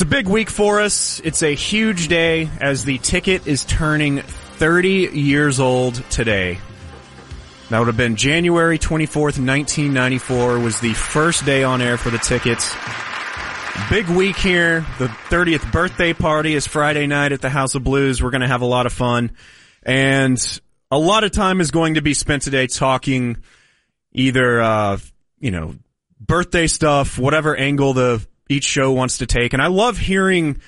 It's a big week for us. It's a huge day as the ticket is turning 30 years old today. That would have been January 24th, 1994 was the first day on air for the tickets. Big week here. The 30th birthday party is Friday night at the House of Blues. We're going to have a lot of fun. And a lot of time is going to be spent today talking either, uh, you know, birthday stuff, whatever angle the each show wants to take. And I love hearing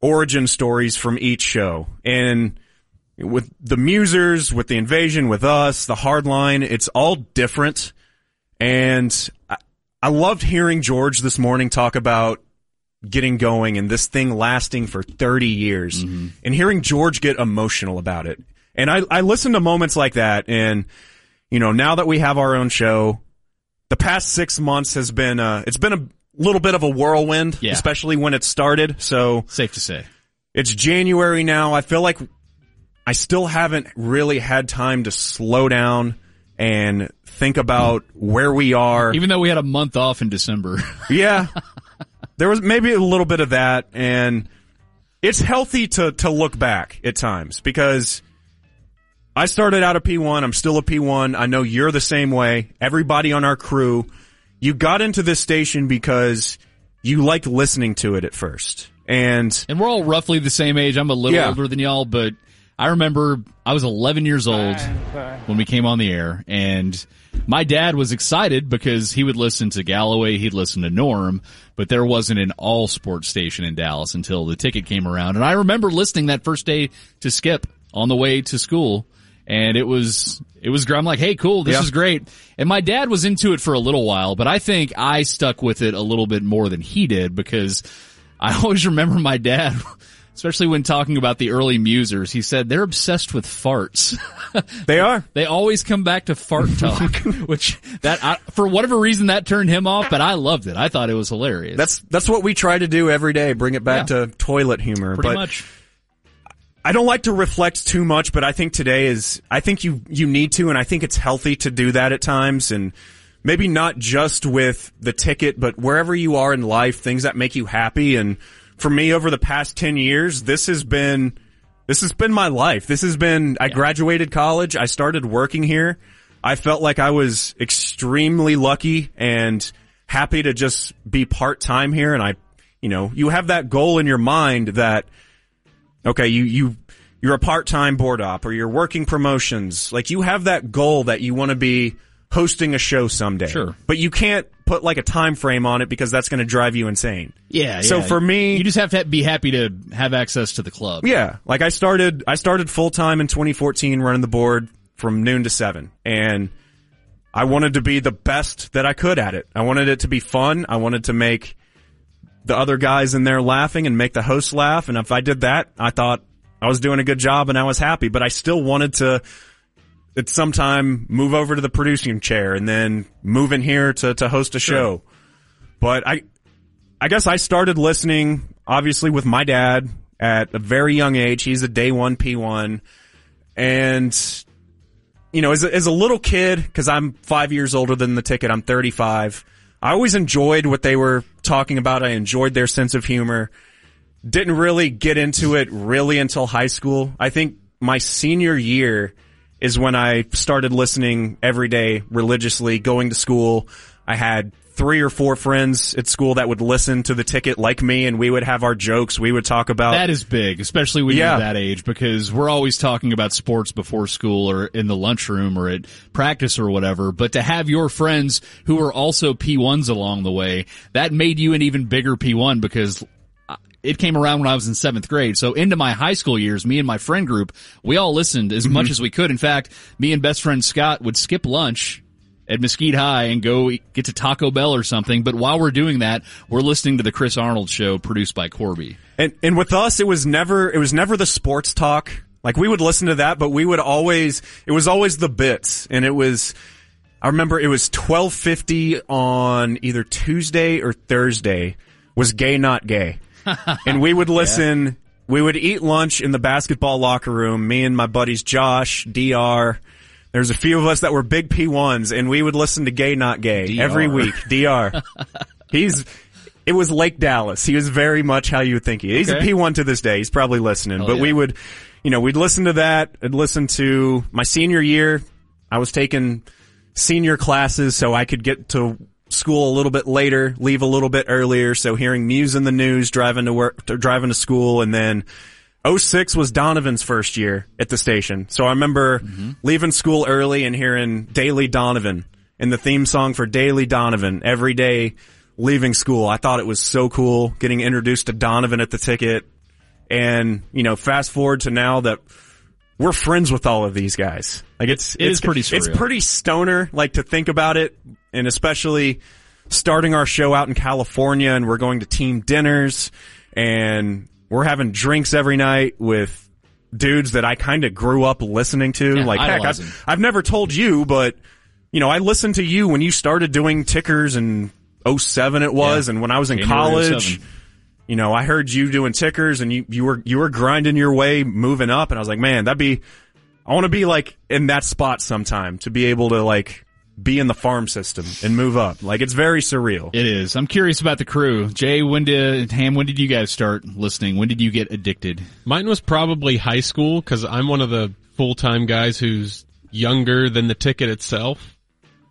origin stories from each show. And with the Musers, with the invasion, with us, the hardline, it's all different. And I, I loved hearing George this morning talk about getting going and this thing lasting for 30 years and hearing George get emotional about it. And I, I listen to moments like that and, you know, now that we have our own show, the past six months has been, uh, it's been a little bit of a whirlwind, Yeah. especially when it started. So Safe to say. it's January now. I feel like I still haven't really had time to slow down and think about where we are. Even though we had a month off in December. Yeah. there was maybe a little bit of that and it's healthy to, to look back at times because I started out a P1. I'm still a P1. I know you're the same way. Everybody on our crew, you got into this station because you liked listening to it at first. And and we're all roughly the same age. I'm a little Yeah. older than y'all, but I remember I was 11 years old when we came on the air and my dad was excited because he would listen to Galloway, he'd listen to Norm, but there wasn't an all sports station in Dallas until the ticket came around. And I remember listening that first day to Skip on the way to school and it was, it was, I'm like, hey, cool, this Yeah. is great. And my dad was into it for a little while, but I think I stuck with it a little bit more than he did because I always remember my dad, especially when talking about the early musers, he said they're obsessed with farts. they are. they always come back to fart talk, which that, I, for whatever reason that turned him off, but I loved it. I thought it was hilarious. That's, that's what we try to do every day. Bring it back Yeah. to toilet humor. pretty but much. I don't like to reflect too much, but I think today is, I think you, you need to, and I think it's healthy to do that at times, and maybe not just with the ticket, but wherever you are in life, things that make you happy, and for me over the past 10 years, this has been, this has been my life. This has been, I graduated college, I started working here, I felt like I was extremely lucky and happy to just be part-time here, and I, you know, you have that goal in your mind that, okay, you, you, you're a part-time board op or you're working promotions. Like you have that goal that you want to be hosting a show someday. Sure. But you can't put like a time frame on it because that's going to drive you insane. Yeah. So yeah. for me- you just have to be happy to have access to the club. Yeah. Like I started, I started full-time in 2014 running the board from noon to seven and I wanted to be the best that I could at it. I wanted it to be fun. I wanted to make the other guys in there laughing and make the host laugh. And if I did that, I thought I was doing a good job and I was happy, but I still wanted to at some time move over to the producing chair and then move in here to, to host a show. But I, I guess I started listening obviously with my dad at a very young age. He's a day one P1 and you know, as a, as a little kid, cause I'm five years older than the ticket, I'm 35. I always enjoyed what they were talking about. I enjoyed their sense of humor. Didn't really get into it really until high school. I think my senior year is when I started listening every day religiously, going to school. I had three or four friends at school that would listen to the ticket like me and we would have our jokes. We would talk about That is big, especially when Yeah. you're that age, because we're always talking about sports before school or in the lunchroom or at practice or whatever. But to have your friends who are also P1s along the way, that made you an even bigger P1 because uh, it came around when I was in seventh grade. So into my high school years, me and my friend group, we all listened as much as we could. In fact, me and best friend Scott would skip lunch at Mesquite High and go get to Taco Bell or something. But while we're doing that, we're listening to the Chris Arnold show produced by Corby. And and with us, it was never it was never the sports talk. Like we would listen to that, but we would always it was always the bits, and it was. I remember it was twelve fifty on either Tuesday or Thursday. Was gay not gay, and we would listen. We would eat lunch in the basketball locker room. Me and my buddies Josh, Dr. There's a few of us that were big P1s, and we would listen to Gay Not Gay DR. every week. Dr. He's It was Lake Dallas. He was very much how you would think he. He's Okay. a P1 to this day. He's probably listening, Hell but we would, you know, we'd listen to that. I'd listen to my senior year. I was taking senior classes so I could get to school a little bit later, leave a little bit earlier. So hearing Muse in the news, driving to work, driving to school, and then 06 was Donovan's first year at the station. So I remember mm-hmm. leaving school early and hearing Daily Donovan and the theme song for Daily Donovan every day leaving school. I thought it was so cool getting introduced to Donovan at the ticket. And, you know, fast forward to now that we're friends with all of these guys. Like it's, It it's is pretty It's pretty stoner, like to think about it. And especially starting our show out in California and we're going to team dinners and we're having drinks every night with dudes that I kind of grew up listening to. Yeah, like heck. I've, I've never told you, but you know, I listened to you when you started doing tickers in 07 it was. Yeah. And when I was in January oh college, 07. you know, I heard you doing tickers and you, you were, you were grinding your way, moving up. And I was like, man, that'd be, I want to be like in that spot sometime to be able to like be in the farm system and move up. Like it's very surreal. It is. I'm curious about the crew. Jay, when did Ham? When did you guys start listening? When did you get addicted? Mine was probably high school because I'm one of the full time guys who's younger than the ticket itself.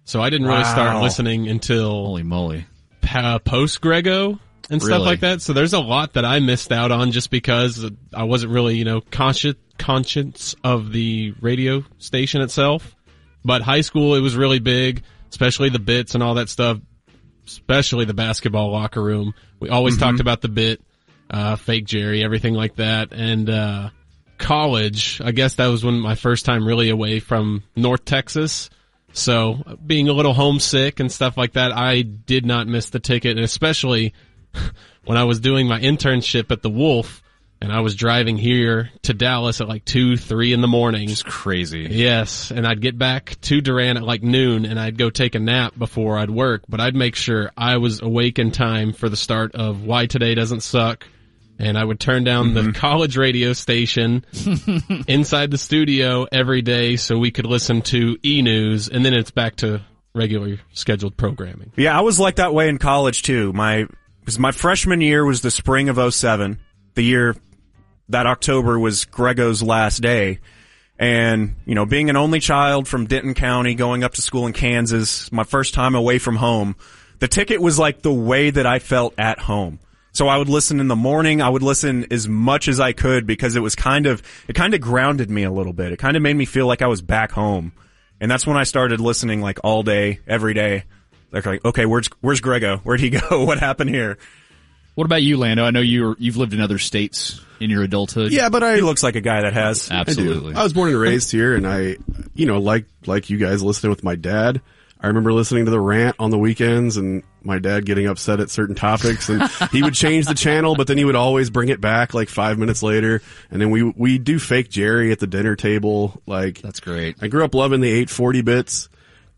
So I didn't really start listening until Holy moly! pa- post Greggo and stuff Really? like that. So there's a lot that I missed out on just because I wasn't really, you know, conscious conscious of the radio station itself. But high school, it was really big, especially the bits and all that stuff. Especially the basketball locker room. We always talked about the bit, uh, fake Jerry, everything like that. And, uh, college, I guess that was when my first time really away from North Texas. So being a little homesick and stuff like that, I did not miss the ticket, and especially when I was doing my internship at the Wolf, and I was driving here to Dallas at like two, three in the morning. It's crazy. Yes, and I'd get back to Duran at like noon, and I'd go take a nap before I'd work. But I'd make sure I was awake in time for the start of Why Today Doesn't Suck, and I would turn down the mm-hmm. college radio station inside the studio every day so we could listen to E News, and then it's back to regular scheduled programming. Yeah, I was like that way in college too. My, cause my freshman year was the spring of 07. The year that October was Greggo's last day. And, you know, being an only child from Denton County, going up to school in Kansas, my first time away from home, the ticket was like the way that I felt at home. So I would listen in the morning. I would listen as much as I could because it was kind of, it kind of grounded me a little bit. It kind of made me feel like I was back home. And that's when I started listening like all day, every day. Like, okay, where's, where's Grego? Where'd he go? What happened here? What about you, Lando? I know you're you've lived in other states in your adulthood. Yeah, but I He looks like a guy that has. I absolutely. I was born and raised here, and I, you know, like like you guys listening with my dad. I remember listening to the rant on the weekends, and my dad getting upset at certain topics, and he would change the channel, but then he would always bring it back like five minutes later, and then we we do fake Jerry at the dinner table. Like That's great. I grew up loving the 840 bits.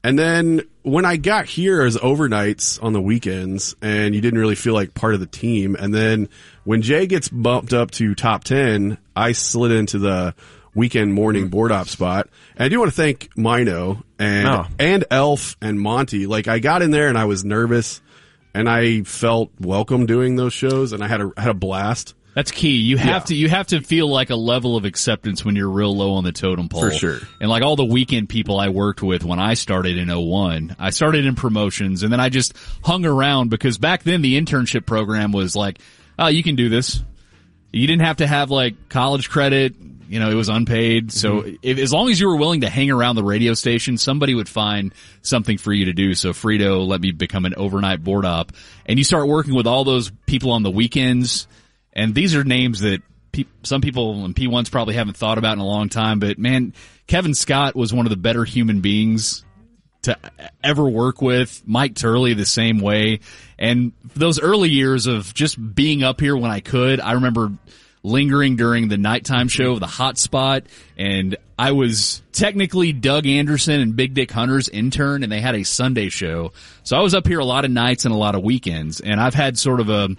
And then when I got here as overnights on the weekends and you didn't really feel like part of the team. And then when Jay gets bumped up to top 10, I slid into the weekend morning board op spot. And I do want to thank Mino and, Oh. and Elf and Monty. Like I got in there and I was nervous and I felt welcome doing those shows and I had a, had a blast. That's key. You have Yeah. to you have to feel like a level of acceptance when you're real low on the totem pole. For sure. And like all the weekend people I worked with when I started in 01, I started in promotions and then I just hung around because back then the internship program was like, oh, you can do this. You didn't have to have like college credit. You know, it was unpaid. So Mm-hmm. if, as long as you were willing to hang around the radio station, somebody would find something for you to do. So Frito let me become an overnight board op and you start working with all those people on the weekends. And these are names that pe- some people in P1s probably haven't thought about in a long time. But man, Kevin Scott was one of the better human beings to ever work with. Mike Turley the same way. And those early years of just being up here when I could, I remember lingering during the nighttime show, of the hot spot, and I was technically Doug Anderson and Big Dick Hunter's intern and they had a Sunday show. So I was up here a lot of nights and a lot of weekends and I've had sort of a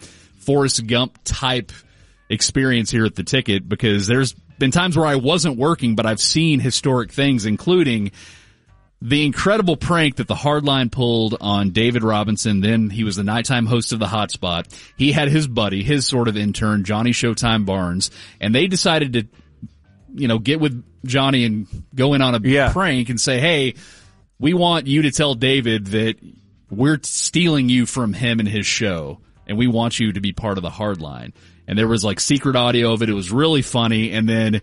Forrest Gump type experience here at the ticket because there's been times where I wasn't working, but I've seen historic things, including the incredible prank that the hardline pulled on David Robinson. Then he was the nighttime host of the hotspot. He had his buddy, his sort of intern, Johnny Showtime Barnes, and they decided to, you know, get with Johnny and go in on a Yeah. prank and say, Hey, we want you to tell David that we're stealing you from him and his show and we want you to be part of the hardline. And there was like secret audio of it. It was really funny. And then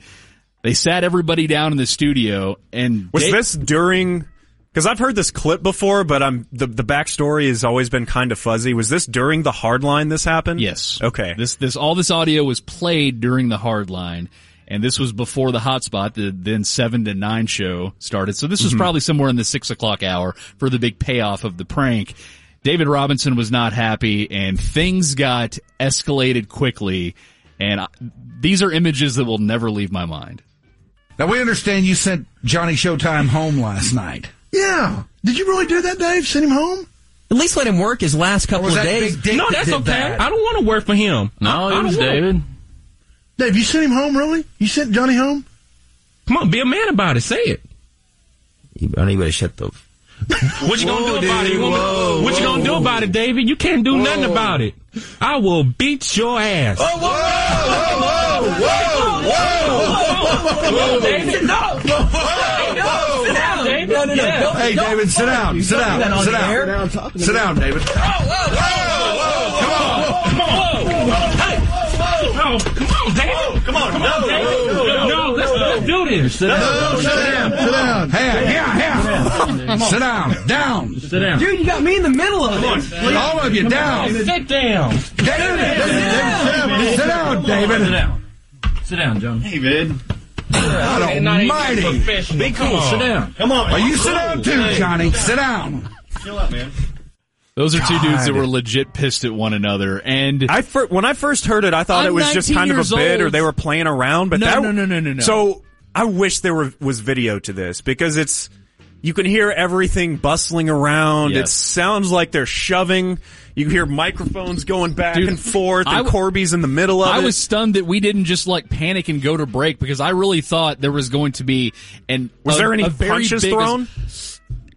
they sat everybody down in the studio and Was this during? Because I've heard this clip before, but I'm the the backstory has always been kind of fuzzy. Was this during the hardline this happened? Yes. Okay. This this all this audio was played during the hard line, and this was before the hotspot, the then seven to nine show started. So this was mm-hmm. probably somewhere in the six o'clock hour for the big payoff of the prank. David Robinson was not happy, and things got escalated quickly. And I, these are images that will never leave my mind. Now we understand you sent Johnny Showtime home last night. Yeah. Did you really do that, Dave? Send him home? At least let him work his last couple Was of days. Big No, that's did okay. that? I don't want to work for him. No, I it don't was want- David. Dave, you sent him home, really? You sent Johnny home? Come on, be a man about it. Say it. You better, you better shut the. What you gonna Whoa, do about it? You dude, want me- whoa, what you gonna do about it, David? You can't do nothing about it. I will beat your ass. Whoa, whoa, whoa, whoa, on, David. No. Sit down, David. No, no, no. Yeah. Don't- Hey, David, sit down. Sit down. Sit the air. down. Sit down, David. No, come on, David. Come on, come on, David. No, no, no, no, no, let's, let's do this. Sit down. Sit down. Sit down. Hey, yeah, yeah. Sit down. Down. Sit down. Dude, you got me in the middle of it. All of you down. Sit down. David, David, sit down, David. Sit down. Sit down, John. God Not even almighty. Be cool. Sit down. Come on. Well, you sit down too, Johnny. Sit down. Chill up, man. Those are two dudes that were legit pissed at one another, and I fir- when I first heard it, I thought I'm it was just kind of a years bit, or they were playing around. But No, that no, no, no, no, no. So I wish there were was video to this because it's you can hear everything bustling around. It sounds like they're shoving. You hear microphones going back Dude, and forth, and w- Corby's in the middle of I it. I was stunned that we didn't just like panic and go to break because I really thought there was going to be an. was a- there any punches thrown?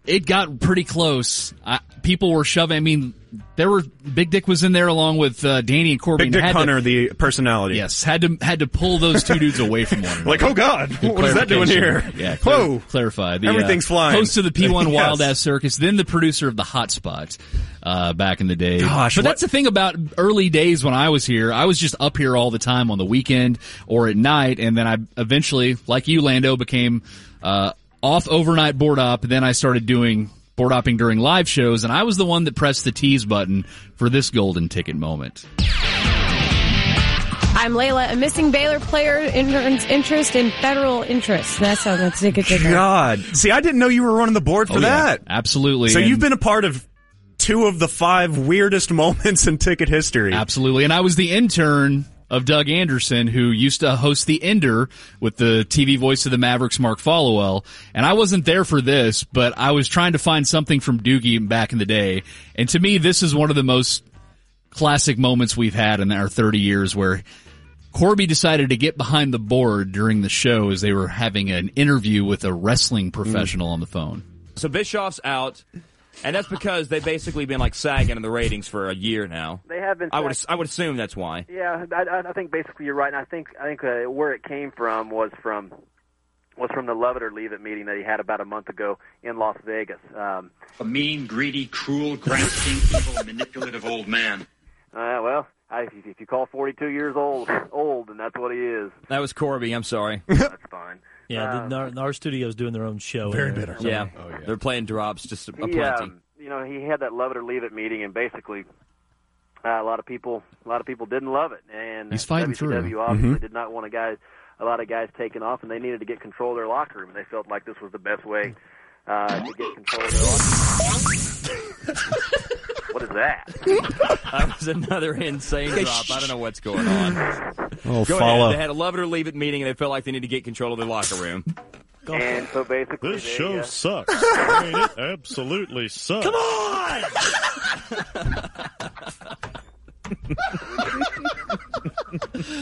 It got pretty close. I, people were shoving. I mean, there were Big Dick was in there along with uh, Danny and Corbin. Big Dick Had to- Hunter, the personality. yes, had to had to pull those two dudes away from one another. Like, oh God, what is that doing here? Yeah, clar- Whoa. clarify. The, Everything's uh, flying. Host of the P1 Yes. Wild Ass Circus, then the producer of the Hotspot, uh, back in the day. Gosh, but what- that's the thing about early days when I was here. I was just up here all the time on the weekend or at night, and then I eventually, like you, Lando, became uh, off overnight board op. Then I started doing board opping during live shows, and I was the one that pressed the tease button for this golden ticket moment. I'm Layla. A missing Baylor player interns interest in federal interest. That's how that's a good ticker. God, see, I didn't know you were running the board for Oh, yeah, that. absolutely. So And- you've been a part of two of the five weirdest moments in ticket history. Absolutely. And I was the intern of Doug Anderson, who used to host the Ender with the TV voice of the Mavericks, Mark Followell. And I wasn't there for this, but I was trying to find something from Doogie back in the day. And to me, this is one of the most classic moments we've had in our 30 years where Corby decided to get behind the board during the show as they were having an interview with a wrestling mm. professional on the phone. So Bischoff's out, and that's because they've basically been like sagging in the ratings for a year now. They have been. I would. I would assume that's why. Yeah, I, I- I think basically you're right, and I think I think uh, where it came from was from was from the Love It or Leave It meeting that he had about a month ago in Las Vegas. Um, A mean, greedy, cruel, grasping, evil, manipulative old man. uh, well, I, if, you, if you call 42 years old old, then that's what he is. That was Corby. I'm sorry. That's fine. Yeah, Um, the, our, our studio's doing their own show. Very in there. bitter. yeah. they're playing drops just a, a he, plenty. um, you know, he had that Love It or Leave It meeting, and basically. Uh, a lot of people, a lot of people didn't love it, and He's fighting WCW through. obviously did not want a guy, a lot of guys taking off, and they needed to get control of their locker room. And they felt like this was the best way uh, to get control of their locker room. what is that? That was another insane drop. I don't know what's going on. Oh, Go follow. ahead. They had a love it or leave it meeting, and they felt like they need to get control of their locker room. And so basically, This they, show uh, sucks. I mean, it absolutely sucks. Come on!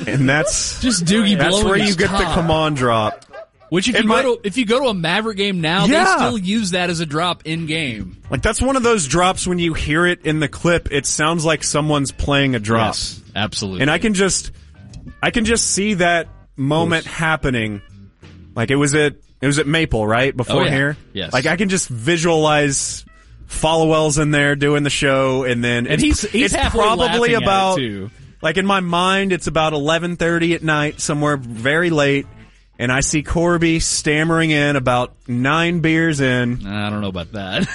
and that's Just Doogie that's where you get the top. come on drop. Which if you go to if you go to a Maverick game now, Yeah. they still use that as a drop in game. Like that's one of those drops when you hear it in the clip, it sounds like someone's playing a drop. Yes, absolutely. And I can just, I can just see that moment happening. Like it was at, it was at Maple, right? Oh, Before Oh, yeah. here? Yes. Like I can just visualize Followell's in there doing the show and then And he's- he's it's probably about, like in my mind, it's about 1130 at night, somewhere very late. And I see Corby stammering in about nine beers in. I don't know about that.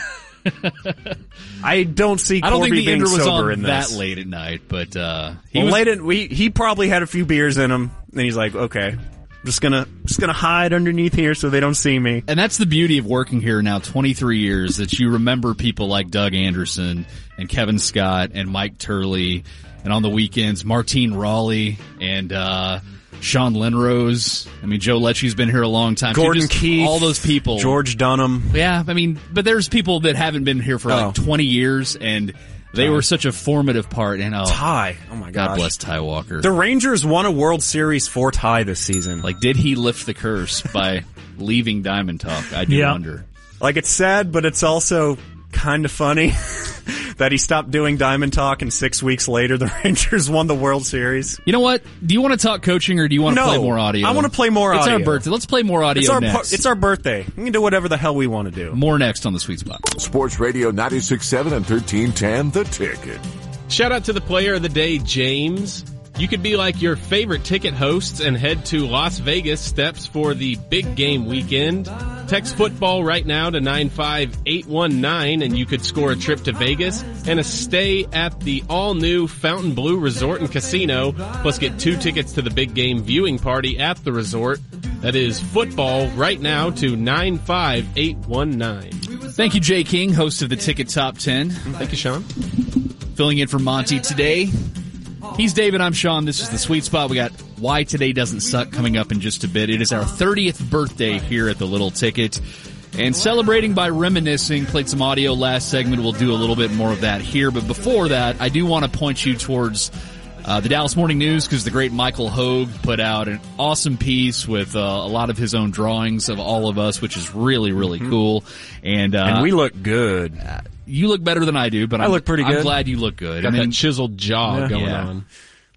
I don't see I don't Corby think the being was sober on in that this. late at night, but uh, he well, was late in, we, he probably had a few beers in him, and he's like, okay, I'm just gonna, just gonna hide underneath here so they don't see me. And that's the beauty of working here now 23 years that you remember people like Doug Anderson and Kevin Scott and Mike Turley and on the weekends Martine Raleigh and uh Sean Lenrose. I mean Joe Lecce's been here a long time. Gordon just Keith, all those people. George Dunham. Yeah, I mean, but there's people that haven't been here for Oh. like 20 years and they Ty. were such a formative part and oh, Ty. Oh my God gosh. bless Ty Walker. The Rangers won a World Series for Ty this season. like did he lift the curse by leaving Diamond Talk? I do Yeah. wonder. Like it's sad, but it's also kind of funny that he stopped doing Diamond Talk, and six weeks later the Rangers won the World Series. You know what? Do you want to talk coaching or do you want to No, play more audio? I want to play more audio. it's audio. our birthday. Let's play more audio It's our, next. it's our birthday. We can do whatever the hell we want to do. more next on the Sweet Spot. Sports Radio 96.7 and 1310 The Ticket. Shout out to the player of the day, James. You could be like your favorite ticket hosts and head to Las Vegas steps for the big game weekend. Text football right now to 95819 and you could score a trip to Vegas and a stay at the all new Fontainebleau Resort and Casino, plus get two tickets to the big game viewing party at the resort. That is football right now to 95819. Thank you, Jay King, host of the Ticket Top 10. Thank you, Sean. Filling in for Monty today. He's David, I'm Sean. This is the Sweet Spot. We got Why Today Doesn't Suck coming up in just a bit. It is our 30th birthday here at the Little Ticket. And celebrating by reminiscing, played some audio last segment. We'll do a little bit more of that here. But before that, I do want to point you towards uh, the Dallas Morning News because the great Michael Hogue put out an awesome piece with uh, a lot of his own drawings of all of us, which is really, really cool. And, uh, and we look good. you look better than I do, but I I'm, look pretty good. I'm glad you look good. Got I mean, that chiseled jaw Yeah. going Yeah. on.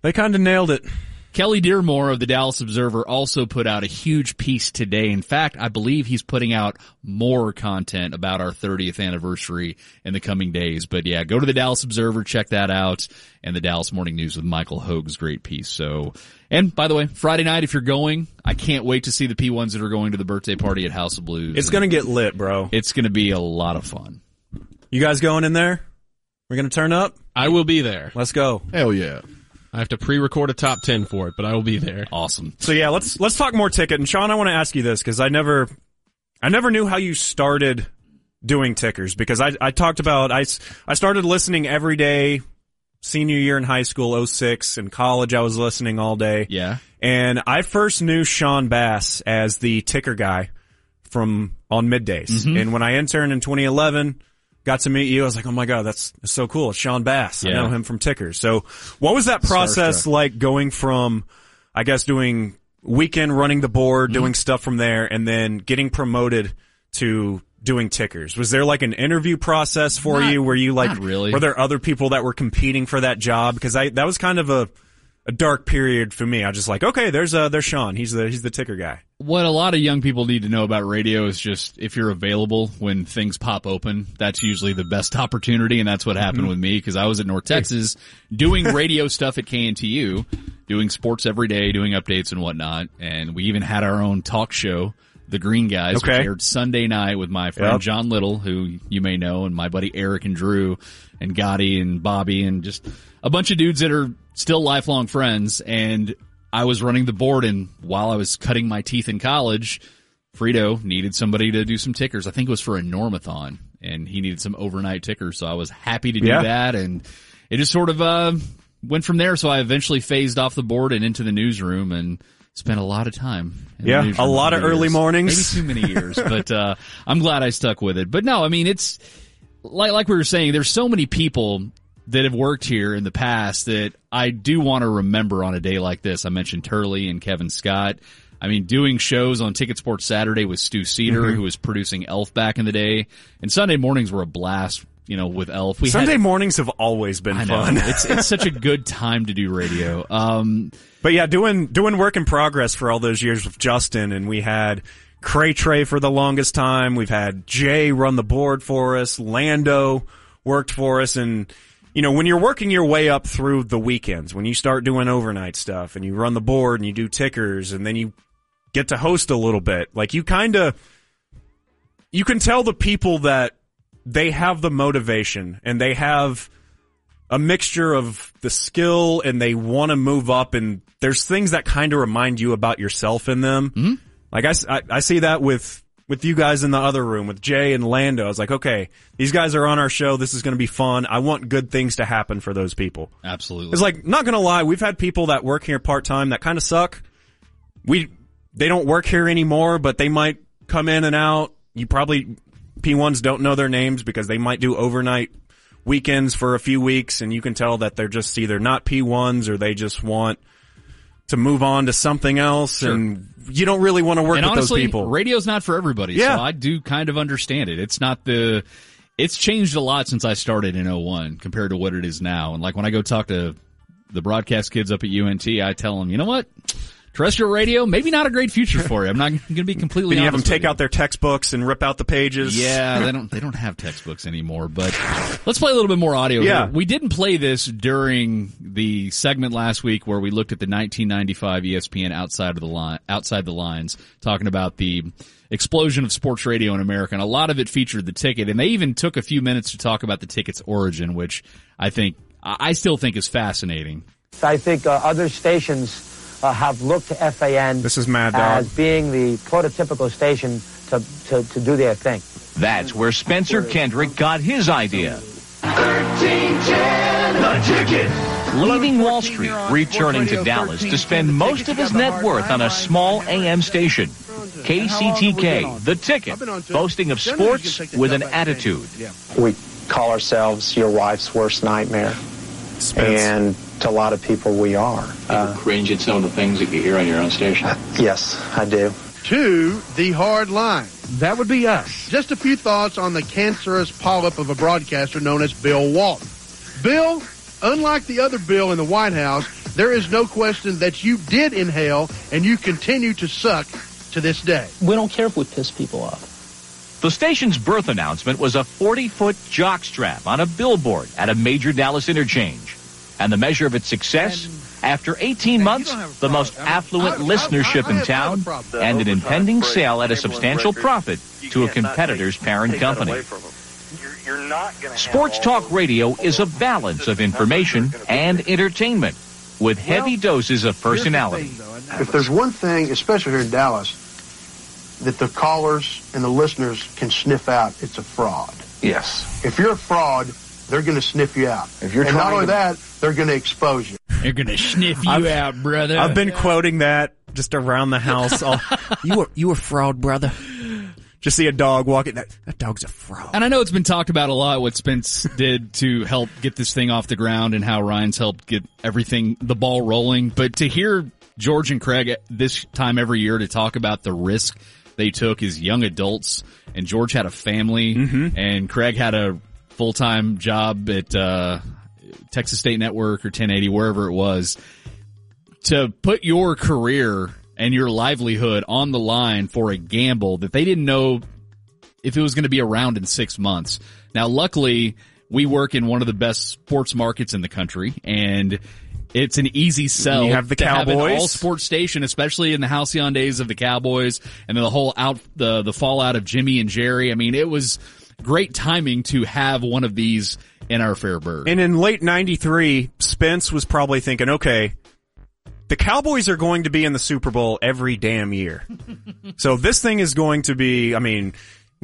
They kind of nailed it. Kelly Dearmore of the Dallas Observer also put out a huge piece today. In fact, I believe he's putting out more content about our 30th anniversary in the coming days. But yeah, go to the Dallas Observer, check that out, and the Dallas Morning News with Michael Hogue's great piece. So, and by the way, Friday night, if you're going, I can't wait to see the P1s that are going to the birthday party at House of Blues. It's gonna get lit, bro. It's gonna be a lot of fun. You guys going in there? We're gonna turn up. I will be there. Let's go. Hell yeah. I have to pre-record a top 10 for it, but I will be there. Awesome. So yeah, let's let's talk more ticket. And Sean, I want to ask you this because I never, I never knew how you started doing tickers because I I talked about I I started listening every day, senior year in high school, 06. In college, I was listening all day. Yeah. And I first knew Sean Bass as the ticker guy from on middays. Mhm. And when I interned in 2011, got to meet you, I was like, oh my god, that's, so cool. It's Sean Bass. I know him from tickers. So, what was that process Starstruck. like going from, I guess, doing weekend running the board, Mm-hmm. doing stuff from there, and then getting promoted to doing tickers? Was there like an interview process for Not- you? Were you like, really. were there other people that were competing for that job? Because I that was kind of a a dark period for me. I was just like, okay, there's uh there's Sean. He's the he's the ticker guy. What a lot of young people need to know about radio is just if you're available when things pop open, that's usually the best opportunity, and that's what happened Mm-hmm. with me because I was at North Texas doing radio stuff at KNTU, doing sports every day, doing updates and whatnot, and we even had our own talk show, The Green Guys, which aired Sunday night with my friend Yep. John Little, who you may know, and my buddy Eric and Drew, and Gotti and Bobby, and just a bunch of dudes that are still lifelong friends, and I was running the board and while I was cutting my teeth in college, Frito needed somebody to do some tickers. I think it was for a Normathon and he needed some overnight tickers. So I was happy to do Yeah. that. And it just sort of, uh, went from there. So I eventually phased off the board and into the newsroom and spent a lot of time. Yeah, a lot of the early mornings. Maybe too many years, but, uh, I'm glad I stuck with it. But no, I mean, it's, like like we were saying, there's so many people that have worked here in the past that I do want to remember on a day like this. I mentioned Turley and Kevin Scott. I mean, doing shows on Ticket Sports Saturday with Stu Cedar, Mhm. who was producing Elf back in the day, and Sunday mornings were a blast. You know, with Elf, we Sunday had, mornings have always been I know. fun. it's it's such a good time to do radio. Um, But yeah, doing doing work in progress for all those years with Justin, and we had Cray Trey for the longest time. We've had Jay run the board for us. Lando worked for us, and you know when you're working your way up through the weekends, when you start doing overnight stuff, and you run the board, and you do tickers, and then you get to host a little bit, like you kind of you can tell the people that they have the motivation and they have a mixture of the skill and they want to move up and there's things that kind of remind you about yourself in them. Mm-hmm. Like I, I- I see that with, with you guys in the other room with Jay and Lando. I was like, okay, these guys are on our show. This is going to be fun. I want good things to happen for those people. Absolutely. It's like, not going to lie. We've had people that work here part time that kind of suck. We, they don't work here anymore, but they might come in and out. You probably, P1s don't know their names because they might do overnight weekends for a few weeks and you can tell that they're just either not P1s or they just want to move on to something else and you don't really want to work and with honestly, those people. radio's not for everybody. Yeah. So I do kind of understand it. It's not the, it's changed a lot since I started in 01 compared to what it is now. And like when I go talk to the broadcast kids up at UNT, I tell them, you know what? Terrestrial radio, maybe not a great future for you. I'm not going to be completely Then you have them honest with take out their textbooks and rip out the pages. Yeah, they don't they don't have textbooks anymore. But let's play a little bit more audio. Yeah. here. we didn't play this during the segment last week where we looked at the 1995 ESPN outside of the line, outside the lines, talking about the explosion of sports radio in America, and a lot of it featured the ticket. And they even took a few minutes to talk about the ticket's origin, which I think I I still think is fascinating. I think uh, other stations uh, have looked to FAN this is Mad Dog. as being the prototypical station to, to, to do their thing. That's where Spencer Kendrick got his idea. 1310, the ticket. Leaving Wall Street, returning to Dallas to spend most of his net worth on a small AM station. KTCK, the ticket, boasting of sports with an attitude. We call ourselves your wife's worst nightmare. And to a lot of people, we are. Uh, cringe at some of the things that you hear on your own station. yes, I do. To the hard line. That would be us. Just a few thoughts on the cancerous polyp of a broadcaster known as Bill Walton. Bill, unlike the other Bill in the White House, there is no question that you did inhale and you continue to suck to this day. We don't care if we piss people off. The station's birth announcement was a 40-foot jockstrap on a billboard at a major Dallas interchange. And the measure of its success, after 18 months, the most affluent listenership in town, and an impending sale at a substantial profit to a competitor's parent company. Sports talk radio is a balance of information and entertainment with heavy doses of personality. If there's one thing, especially here in Dallas, that the callers and the listeners can sniff out, it's a fraud. Yes. If you're a fraud, they're going to sniff you out. If you're and not only to- that, they're going to expose you. They're gonna sniff you I've- out, brother. I've been quoting that just around the house. all- you were you a fraud, brother. Just see a dog walking. That that dog's a fraud. And I know it's been talked about a lot what Spence did to help get this thing off the ground and how Ryan's helped get everything, the ball rolling. But to hear George and Craig at this time every year to talk about the risk they took as young adults and George had a family mm-hmm. and Craig had a full-time job at, uh, Texas State Network or 1080, wherever it was to put your career and your livelihood on the line for a gamble that they didn't know if it was going to be around in six months. Now, luckily, we work in one of the best sports markets in the country, and it's an easy sell. You have the to have an Cowboys. all sports station, especially in the halcyon days of the Cowboys, and the whole out the the fallout of Jimmy and Jerry. I mean, it was great timing to have one of these in our fair bird. And in late 93, Spence was probably thinking, okay, the Cowboys are going to be in the Super Bowl every damn year. so this thing is going to be, I mean,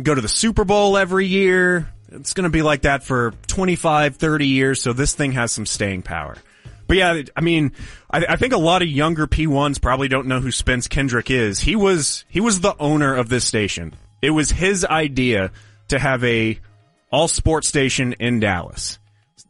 go to the Super Bowl every year. It's going to be like that for 25, 30 years. So this thing has some staying power. But yeah, I mean, I, I think a lot of younger P1s probably don't know who Spence Kendrick is. He was, he was the owner of this station. It was his idea to have a all sports station in Dallas.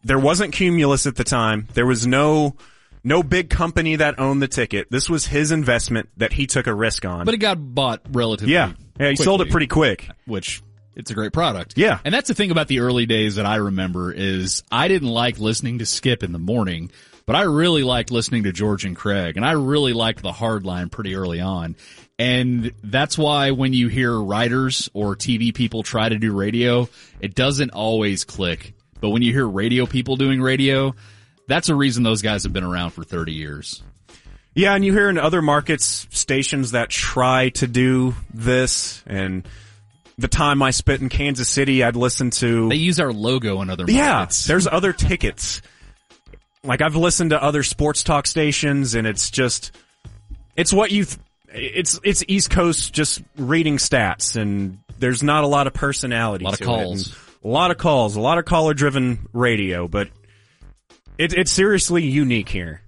There wasn't Cumulus at the time. There was no no big company that owned the ticket. This was his investment that he took a risk on. But it got bought relatively. yeah, yeah, he sold it pretty quick. Which it's a great product. Yeah. And that's the thing about the early days that I remember is I didn't like listening to Skip in the morning, but I really liked listening to George and Craig, and I really liked the hard line pretty early on. And that's why when you hear writers or TV people try to do radio, it doesn't always click. But when you hear radio people doing radio, that's a reason those guys have been around for 30 years. Yeah, and you hear in other markets stations that try to do this, and the time I spent in Kansas City, I'd listen to. They use our logo in other Yeah, there's other tickets. Like I've listened to other sports talk stations, and it's just, it's what you, th- it's it's East Coast just reading stats, and there's not a lot of personality. A lot of calls. It. A lot of calls, a lot of caller driven radio, but it, it's seriously unique here.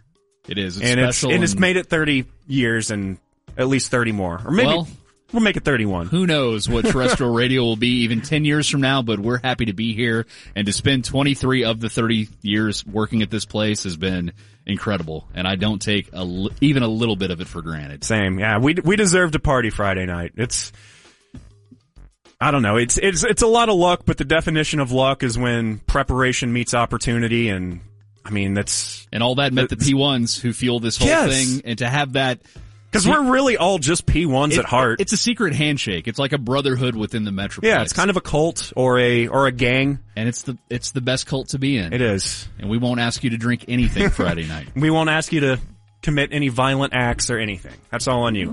It is. It's and it's special and it's made it 30 years and at least 30 more, or maybe Well- we'll make it 31. Who knows what terrestrial radio will be even 10 years from now, but we're happy to be here and to spend 23 of the 30 years working at this place has been incredible. And I don't take a, even a little bit of it for granted. Same, yeah. We we deserve to party Friday night. It's I don't know. It's it's it's a lot of luck, but the definition of luck is when preparation meets opportunity, and I mean that's And all that met the P1s who fuel this whole Yes. thing and to have that because we're really all just P ones It- at heart. It's a secret handshake. It's like a brotherhood within the Metroplex. yeah, it's kind of a cult or a or a gang. and it's the it's the best cult to be in. It is, and we won't ask you to drink anything Friday night. We won't ask you to commit any violent acts or anything. That's all on you.